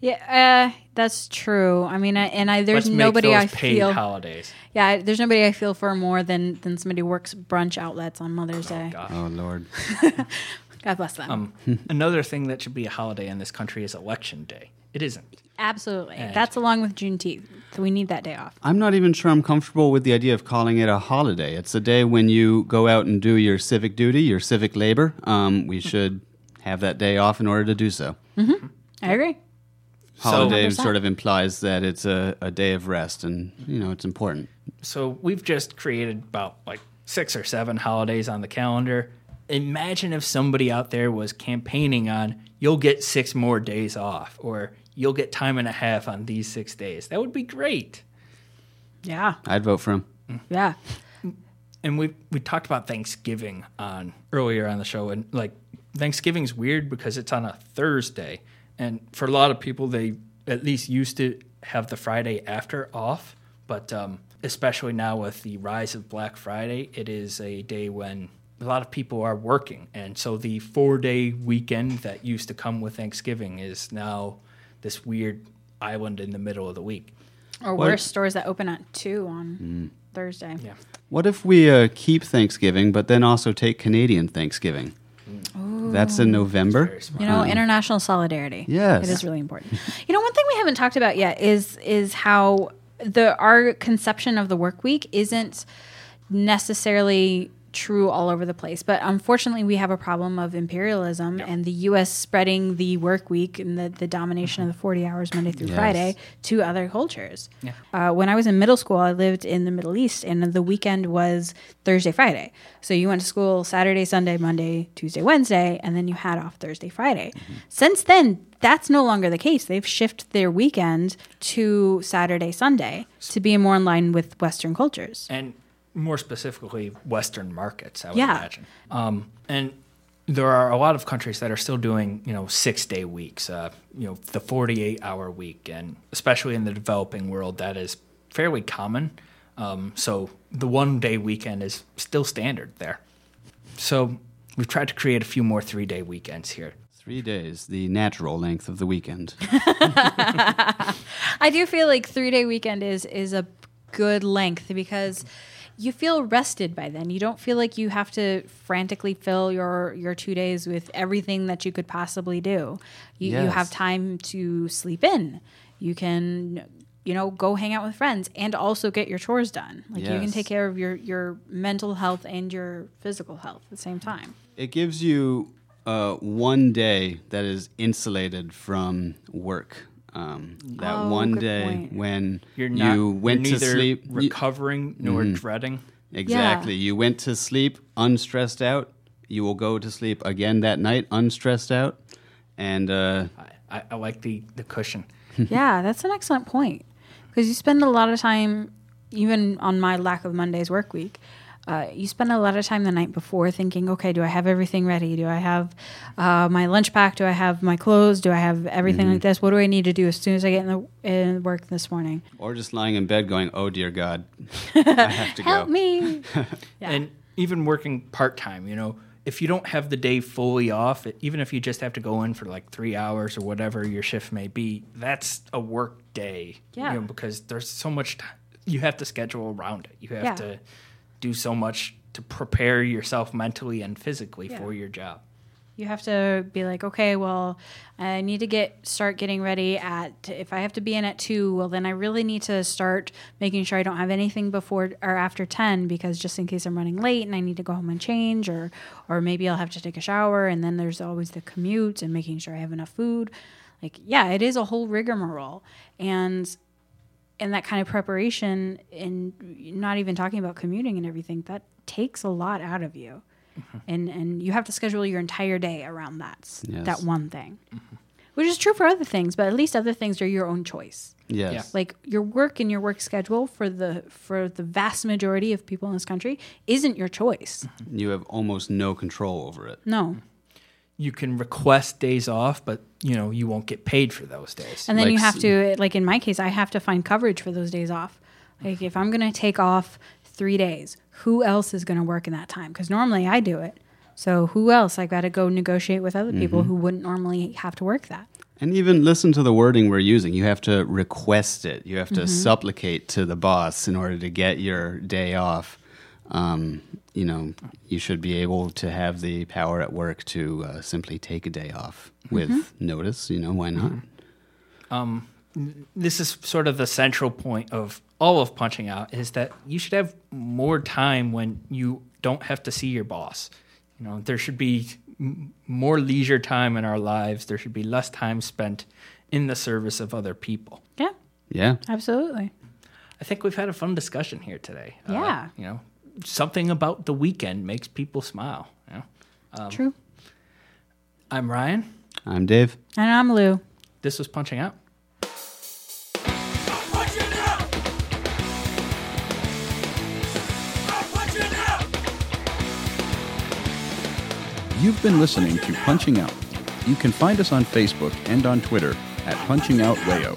Yeah, uh, that's true. I mean, I, and I there's Let's make nobody those I paid feel. holidays. Yeah, I- there's nobody I feel for more than than somebody who works brunch outlets on Mother's Day. God. Oh Lord. God bless them. Um, another thing that should be a holiday in this country is Election Day. It isn't. Absolutely. And- That's along with Juneteenth. So we need that day off. I'm not even sure I'm comfortable with the idea of calling it a holiday. It's a day when you go out and do your civic duty, your civic labor. Um, we should have that day off in order to do so. I agree. Holiday 100%. sort of implies that it's a, a day of rest, and you know it's important. So we've just created about like six or seven holidays on the calendar. Imagine if somebody out there was campaigning on you'll get six more days off or you'll get time and a half on these six days. That would be great. Yeah. I'd vote for him. Yeah. and we we talked about Thanksgiving on earlier on the show, and like Thanksgiving's weird because it's on a Thursday, and for a lot of people, they at least used to have the Friday after off, but um, especially now with the rise of Black Friday, it is a day when a lot of people are working, and so the four day weekend that used to come with Thanksgiving is now this weird island in the middle of the week. Or worse, stores that open at 2 on Thursday. Yeah. What if we uh, keep Thanksgiving, but then also take Canadian Thanksgiving? That's in November. Very smart. You know, international solidarity. Yes. it is really important. you know, one thing we haven't talked about yet is is how the our conception of the work week isn't necessarily true all over the place. But unfortunately, we have a problem of imperialism and the U.S. spreading the work week and the, the domination of the 40 hours Monday through Yes. Friday to other cultures. Uh, when I was in middle school, I lived in the Middle East, and the weekend was Thursday, Friday. So you went to school Saturday, Sunday, Monday, Tuesday, Wednesday, and then you had off Thursday, Friday. Since then, that's no longer the case. They've shifted their weekend to Saturday, Sunday to be more in line with Western cultures. and more specifically Western markets. I would Yeah. imagine. Um, and there are a lot of countries that are still doing, you know, six day weeks. Uh, you know, the forty eight hour week, and especially in the developing world, that is fairly common. Um, so the one day weekend is still standard there. So we've tried to create a few more three day weekends here. Three days, the natural length of the weekend. I do feel like three day weekend is is a good length because you feel rested by then. You don't feel like you have to frantically fill your your two days with everything that you could possibly do. You, you have time to sleep in. You can you know go hang out with friends and also get your chores done. Like you can take care of your your mental health and your physical health at the same time. It gives you uh, one day that is insulated from work. Um, that Oh, one day point. when You're not you went you're to neither sleep. you- recovering nor dreading. exactly. You went to sleep unstressed out. You will go to sleep again that night unstressed out. And uh, I, I, I like the, the cushion. yeah, that's an excellent point because you spend a lot of time, even on my lack of Monday's work week. Uh, you spend a lot of time the night before thinking, okay, do I have everything ready? Do I have uh, my lunch pack? Do I have my clothes? Do I have everything like this? What do I need to do as soon as I get in the in work this morning? or just lying in bed going, "Oh dear God, I have to Help go." me! Yeah. And even working part time, you know, if you don't have the day fully off, even if you just have to go in for like three hours or whatever your shift may be, that's a work day. Yeah. You know, because there's so much t- you have to schedule around it. You have Yeah. to do so much to prepare yourself mentally and physically Yeah. for your job. You have to be like, okay, well, I need to get start getting ready at. If I have to be in at two, well, then I really need to start making sure I don't have anything before or after ten, because just in case I'm running late and I need to go home and change, or or maybe I'll have to take a shower, and then there's always the commute and making sure I have enough food. Like, yeah, it is a whole rigmarole, and and that kind of preparation, and not even talking about commuting and everything, that takes a lot out of you. Mm-hmm. And and you have to schedule your entire day around that Yes. that one thing. Mm-hmm. Which is true for other things but at least other things are your own choice. Yes. like your work and your work schedule for the for the vast majority of people in this country isn't your choice. Mm-hmm. You have almost no control over it. no You can request days off, but you know, you won't get paid for those days. and then Like you have to like in my case i have to find coverage for those days off like if i'm going to take off three days who else is going to work in that time because normally i do it so who else i got to go negotiate with other people who wouldn't normally have to work that And even listen to the wording we're using. You have to request it. You have to Mm-hmm. supplicate to the boss in order to get your day off. Um, you know, you should be able to have the power at work to uh, simply take a day off with Mm-hmm. notice. You know, why not? this is sort of the central point of all of punching out is that you should have more time when you don't have to see your boss. You know, there should be m- more leisure time in our lives. There should be less time spent in the service of other people. yeah Yeah. absolutely I think we've had a fun discussion here today. Uh, Yeah. you know, something about the weekend makes people smile. Um, True. I'm Ryan. I'm Dave. And I'm Lou. This was Punching Out. You've been listening to Punching Out. You can find us on Facebook and on Twitter at Punching Out Wayo.